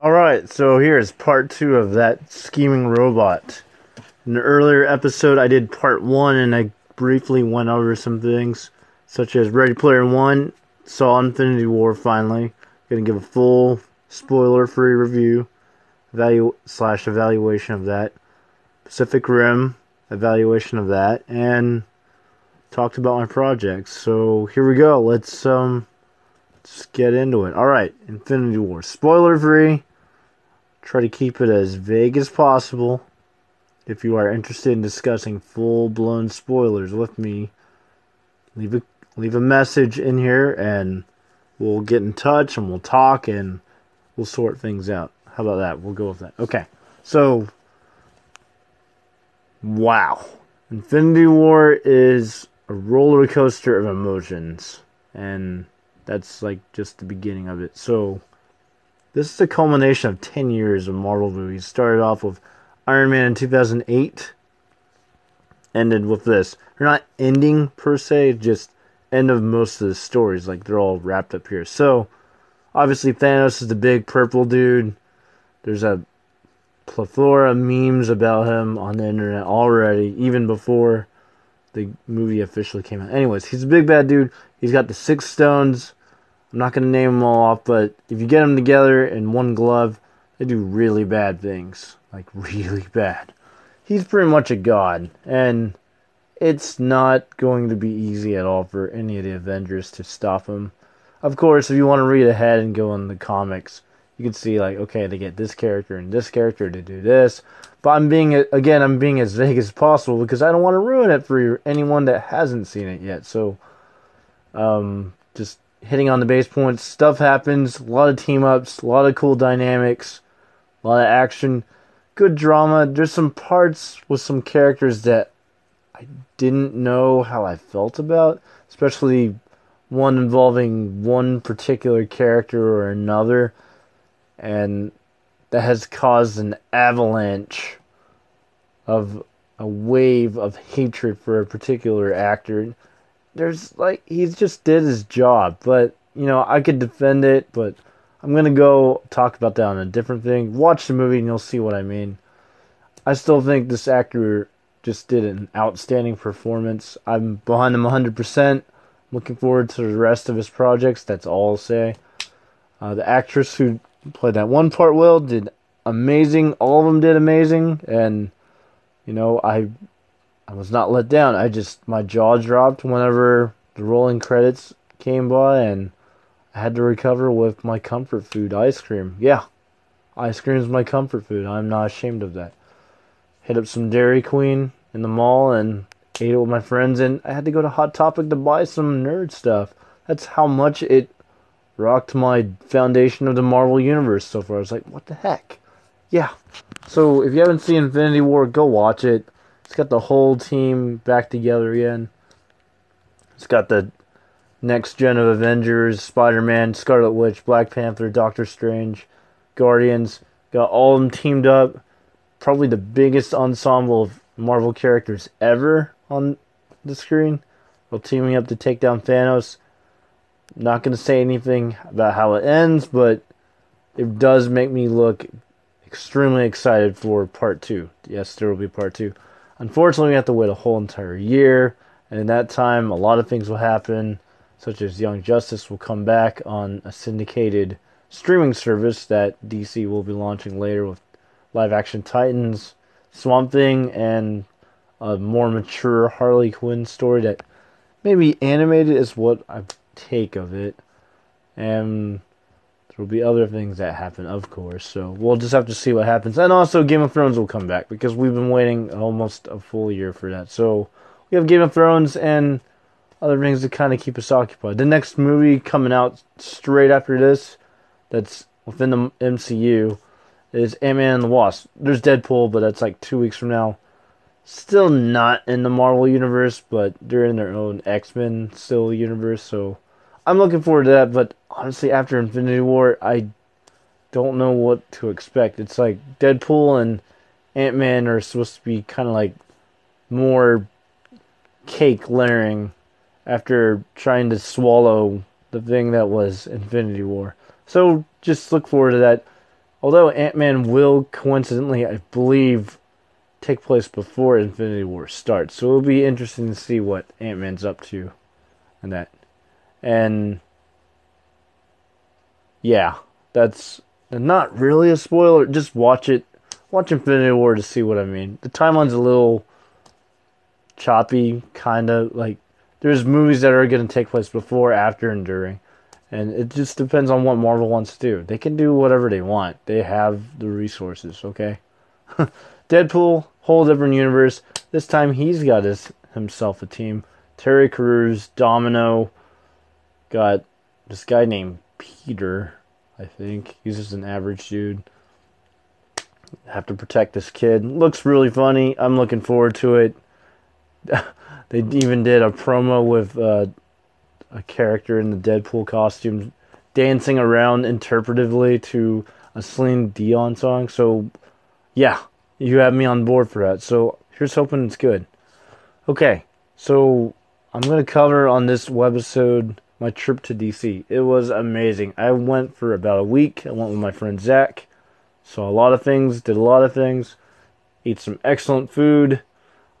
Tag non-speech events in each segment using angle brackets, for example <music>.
Alright, so here's part two of that scheming robot. In the earlier episode, I did part one and I briefly went over some things, such as Ready Player One, saw Infinity War finally. Gonna give a full spoiler free review, value slash evaluation of that. Pacific Rim, evaluation of that, and talked about my projects. So here we go. Let's um let's get into it. Alright, Infinity War. Spoiler free Try to keep it as vague as possible. If you are interested in discussing full blown spoilers with me, leave a leave a message in here and we'll get in touch and we'll talk and we'll sort things out. How about that? We'll go with that. Okay. So wow. Infinity War is a roller coaster of emotions and that's like just the beginning of it. So this is a culmination of 10 years of Marvel movies. Started off with Iron Man in 2008, ended with this. They're not ending per se, just end of most of the stories. Like they're all wrapped up here. So, obviously, Thanos is the big purple dude. There's a plethora of memes about him on the internet already, even before the movie officially came out. Anyways, he's a big bad dude. He's got the six stones. I'm not going to name them all off, but if you get them together in one glove, they do really bad things. Like, <laughs> really bad. He's pretty much a god, and it's not going to be easy at all for any of the Avengers to stop him. Of course, if you want to read ahead and go in the comics, you can see, like, okay, they get this character and this character to do this. But I'm being, again, I'm being as <laughs> vague as possible because I don't want to ruin it for anyone that hasn't seen it yet. So, um, just hitting on the base points. Stuff happens, a lot of team ups, a lot of cool dynamics, a lot of action, good drama. There's some parts with some characters that I didn't know how I felt about, especially one involving one particular character or another, and that has caused an avalanche of a wave of hatred for a particular actor there's like he's just did his job, but you know I could defend it, but I'm gonna go talk about that on a different thing. Watch the movie and you'll see what I mean. I still think this actor just did an outstanding performance. I'm behind him 100%. Looking forward to the rest of his projects. That's all I'll say. Uh, the actress who played that one part well did amazing. All of them did amazing, and you know I I was not let down. I just my jaw dropped whenever the rolling credits came by and I had to recover with my comfort food, ice cream. Yeah. Ice cream is my comfort food. I'm not ashamed of that. Hit up some Dairy Queen in the mall and ate it with my friends and I had to go to Hot Topic to buy some nerd stuff. That's how much it rocked my foundation of the Marvel Universe so far. I was like, what the heck? Yeah. So if you haven't seen Infinity War, go watch it. It's got the whole team back together again. It's got the next gen of Avengers, Spider Man, Scarlet Witch, Black Panther, Doctor Strange, Guardians. Got all them teamed up. Probably the biggest ensemble of Marvel characters ever on the screen. While teaming up to take down Thanos. Not going to say anything about how it ends, but it does make me look extremely excited for part two. Yes, there will be part two. Unfortunately, we have to wait a whole entire year, and in that time, a lot of things will happen, such as Young Justice will come back on a syndicated streaming service that DC will be launching later with live action Titans, Swamp Thing, and a more mature Harley Quinn story that maybe animated is what I take of it. And There'll be other things that happen, of course. So we'll just have to see what happens. And also, Game of Thrones will come back because we've been waiting almost a full year for that. So we have Game of Thrones and other things to kind of keep us occupied. The next movie coming out straight after this, that's within the MCU, is Ant Man and the Wasp. There's Deadpool, but that's like two weeks from now. Still not in the Marvel universe, but they're in their own X Men still universe. So I'm looking forward to that, but honestly, after Infinity War, I don't know what to expect. It's like Deadpool and Ant Man are supposed to be kind of like more cake layering after trying to swallow the thing that was Infinity War. So just look forward to that. although Ant Man will coincidentally, I believe, take place before Infinity War starts. So it'll be interesting to see what Ant Man's up to and that. And yeah, that's not really a spoiler. Just watch it. Watch Infinity War to see what I mean. The timeline's a little choppy, kind of like there's movies that are going to take place before, after, and during. And it just depends on what Marvel wants to do. They can do whatever they want. They have the resources, okay? <laughs> Deadpool, whole different universe. This time he's got his himself a team. Terry Crews, Domino, got this guy named Peter, I think. He's just an average dude. Have to protect this kid. Looks really funny. I'm looking forward to it. <laughs> they even did a promo with uh, a character in the Deadpool costume dancing around interpretively to a Celine Dion song. So, yeah, you have me on board for that. So, here's hoping it's good. Okay, so I'm going to cover on this webisode my trip to DC. It was amazing. I went for about a week. I went with my friend Zach. Saw a lot of things, did a lot of things, ate some excellent food.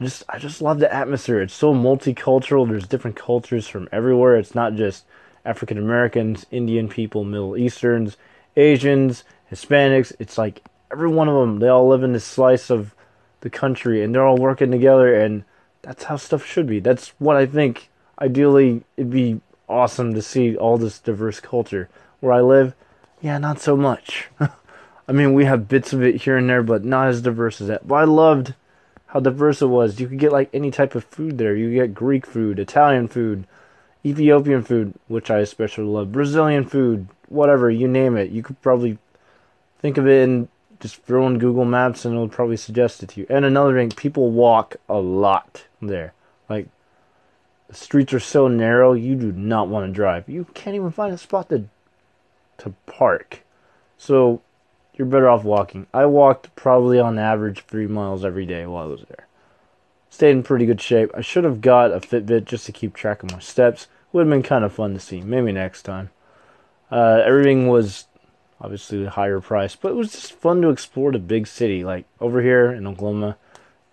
I just I just love the atmosphere. It's so multicultural. There's different cultures from everywhere. It's not just African Americans, Indian people, Middle Easterns, Asians, Hispanics. It's like every one of them. They all live in this slice of the country and they're all working together and that's how stuff should be. That's what I think ideally it'd be awesome to see all this diverse culture. Where I live, yeah, not so much. <laughs> I mean, we have bits of it here and there, but not as diverse as that. But I loved how diverse it was. You could get like any type of food there. You get Greek food, Italian food, Ethiopian food, which I especially love, Brazilian food, whatever, you name it. You could probably think of it and just throw in Google Maps and it'll probably suggest it to you. And another thing, people walk a lot there. Like the streets are so narrow, you do not want to drive. You can't even find a spot to to park. So you're better off walking. I walked probably on average three miles every day while I was there. Stayed in pretty good shape. I should have got a Fitbit just to keep track of my steps. Would have been kind of fun to see. Maybe next time. Uh, everything was obviously higher price, but it was just fun to explore the big city. Like over here in Oklahoma,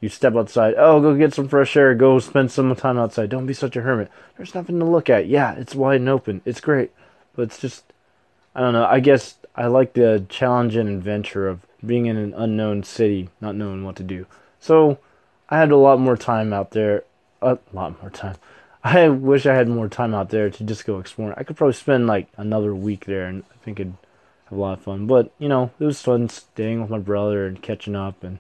you step outside. Oh, go get some fresh air. Go spend some time outside. Don't be such a hermit. There's nothing to look at. Yeah, it's wide and open. It's great, but it's just I don't know. I guess I like the challenge and adventure of being in an unknown city, not knowing what to do. So I had a lot more time out there. A lot more time. I wish I had more time out there to just go explore. I could probably spend like another week there, and I think it'd have a lot of fun. But you know, it was fun staying with my brother and catching up, and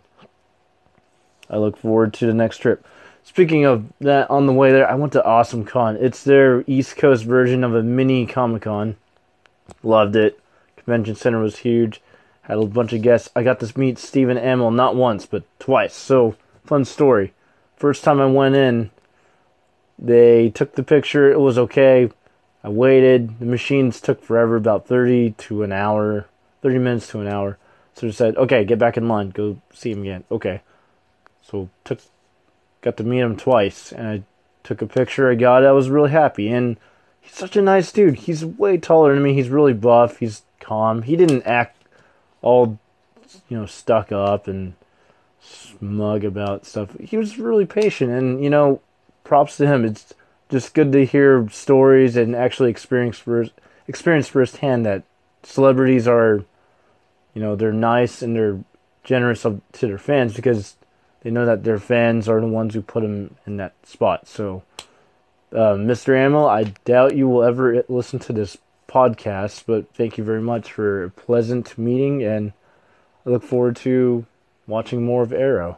I look forward to the next trip. Speaking of that, on the way there, I went to Awesome Con. It's their East Coast version of a mini Comic Con. Loved it. Convention center was huge. Had a bunch of guests. I got to meet Stephen Amell not once but twice. So fun story. First time I went in, they took the picture. It was okay. I waited. The machines took forever, about 30 to an hour, 30 minutes to an hour. So they said, okay, get back in line. Go see him again. Okay. So took, got to meet him twice, and I took a picture. I got. I was really happy. And he's such a nice dude. He's way taller than me. He's really buff. He's calm. He didn't act all, you know, stuck up and smug about stuff. He was really patient, and you know, props to him. It's just good to hear stories and actually experience first, experience firsthand that celebrities are, you know, they're nice and they're generous to their fans because they know that their fans are the ones who put them in that spot. So, uh, Mr. Amell, I doubt you will ever listen to this podcast, but thank you very much for a pleasant meeting, and I look forward to watching more of Arrow.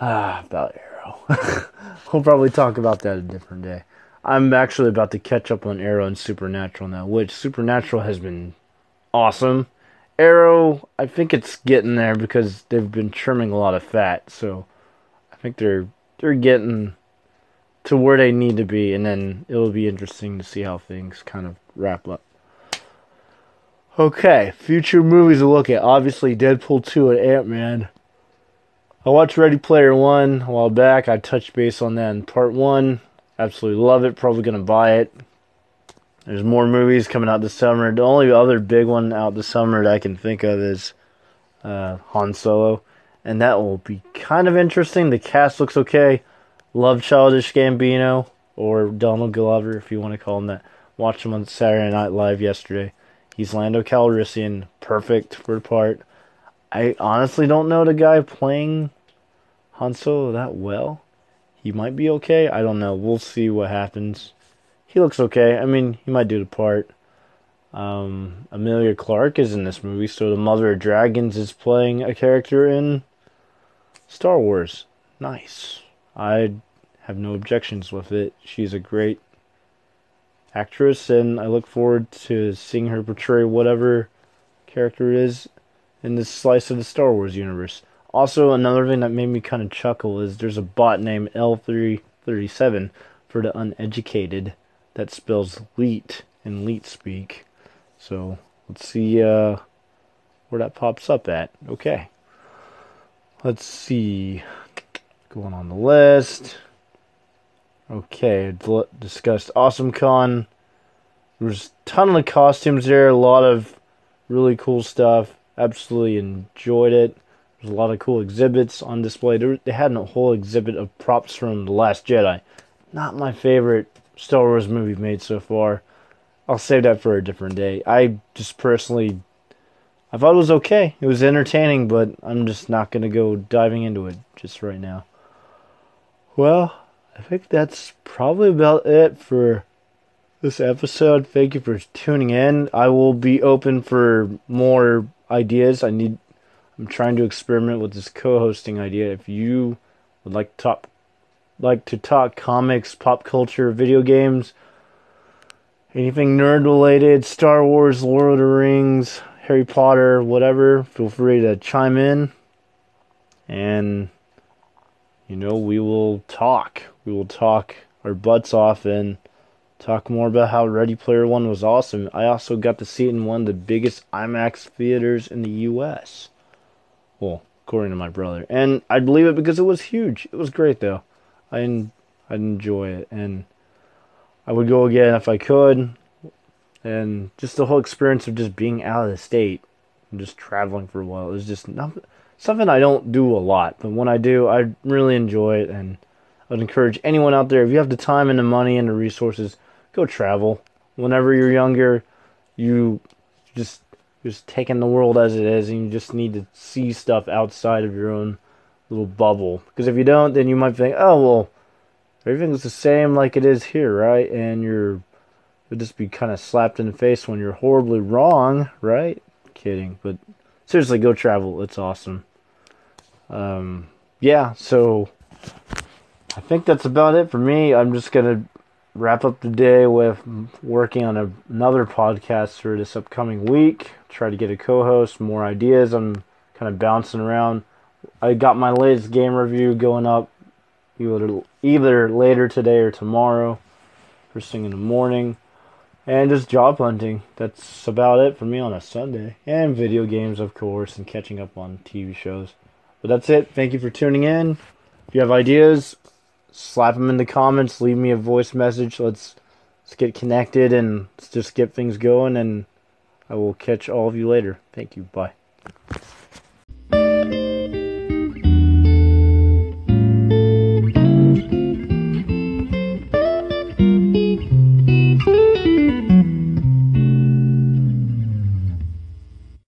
Ah, <sighs> about Arrow. <laughs> we'll probably talk about that a different day. I'm actually about to catch up on Arrow and Supernatural now, which Supernatural has been awesome. Arrow, I think it's getting there because they've been trimming a lot of fat, so I think they're they're getting to where they need to be, and then it'll be interesting to see how things kind of wrap up. Okay, future movies to look at. Obviously, Deadpool 2 and Ant Man. I watched Ready Player One a while back. I touched base on that in part one. Absolutely love it. Probably gonna buy it. There's more movies coming out this summer. The only other big one out this summer that I can think of is uh, Han Solo, and that will be kind of interesting. The cast looks okay. Love Childish Gambino or Donald Glover, if you want to call him that. Watched him on Saturday Night Live yesterday. He's Lando Calrissian, perfect for the part. I honestly don't know the guy playing Han Solo that well. He might be okay. I don't know. We'll see what happens. He looks okay. I mean, he might do the part. Um, Emilia Clarke is in this movie, so the Mother of Dragons is playing a character in Star Wars. Nice. I have no objections with it. She's a great actress, and I look forward to seeing her portray whatever character is in this slice of the Star Wars universe. Also, another thing that made me kind of chuckle is there's a bot named L337 for the uneducated that spells leet in leet speak. So let's see uh, where that pops up at. Okay. Let's see. Going on the list. Okay, discussed Awesome Con. There's a ton of costumes there, a lot of really cool stuff. Absolutely enjoyed it. There's a lot of cool exhibits on display. They had a whole exhibit of props from The Last Jedi. Not my favorite Star Wars movie made so far. I'll save that for a different day. I just personally, I thought it was okay. It was entertaining, but I'm just not to go diving into it just right now. Well, I think that's probably about it for this episode. Thank you for tuning in. I will be open for more ideas. I need I'm trying to experiment with this co-hosting idea. If you would like to talk like to talk comics, pop culture, video games, anything nerd related, Star Wars, Lord of the Rings, Harry Potter, whatever, feel free to chime in. And you know, we will talk. We will talk our butts off and talk more about how Ready Player One was awesome. I also got to see it in one of the biggest IMAX theaters in the U.S. Well, according to my brother, and I believe it because it was huge. It was great though. I I enjoy it, and I would go again if I could. And just the whole experience of just being out of the state and just traveling for a while is just something I don't do a lot, but when I do, I really enjoy it, and I would encourage anyone out there if you have the time and the money and the resources, go travel. Whenever you're younger, you just just taking the world as it is, and you just need to see stuff outside of your own little bubble. Because if you don't, then you might think, oh well, everything's the same like it is here, right? And you're you'll just be kind of slapped in the face when you're horribly wrong, right? Kidding, but seriously, go travel. It's awesome um, yeah, so I think that's about it for me. I'm just gonna wrap up the day with working on a, another podcast for this upcoming week. Try to get a co-host, more ideas. I'm kind of bouncing around. I got my latest game review going up either either later today or tomorrow, first thing in the morning, and just job hunting. That's about it for me on a Sunday, and video games, of course, and catching up on TV shows. But that's it. Thank you for tuning in. If you have ideas, slap them in the comments. Leave me a voice message. Let's let's get connected and let's just get things going. And I will catch all of you later. Thank you. Bye.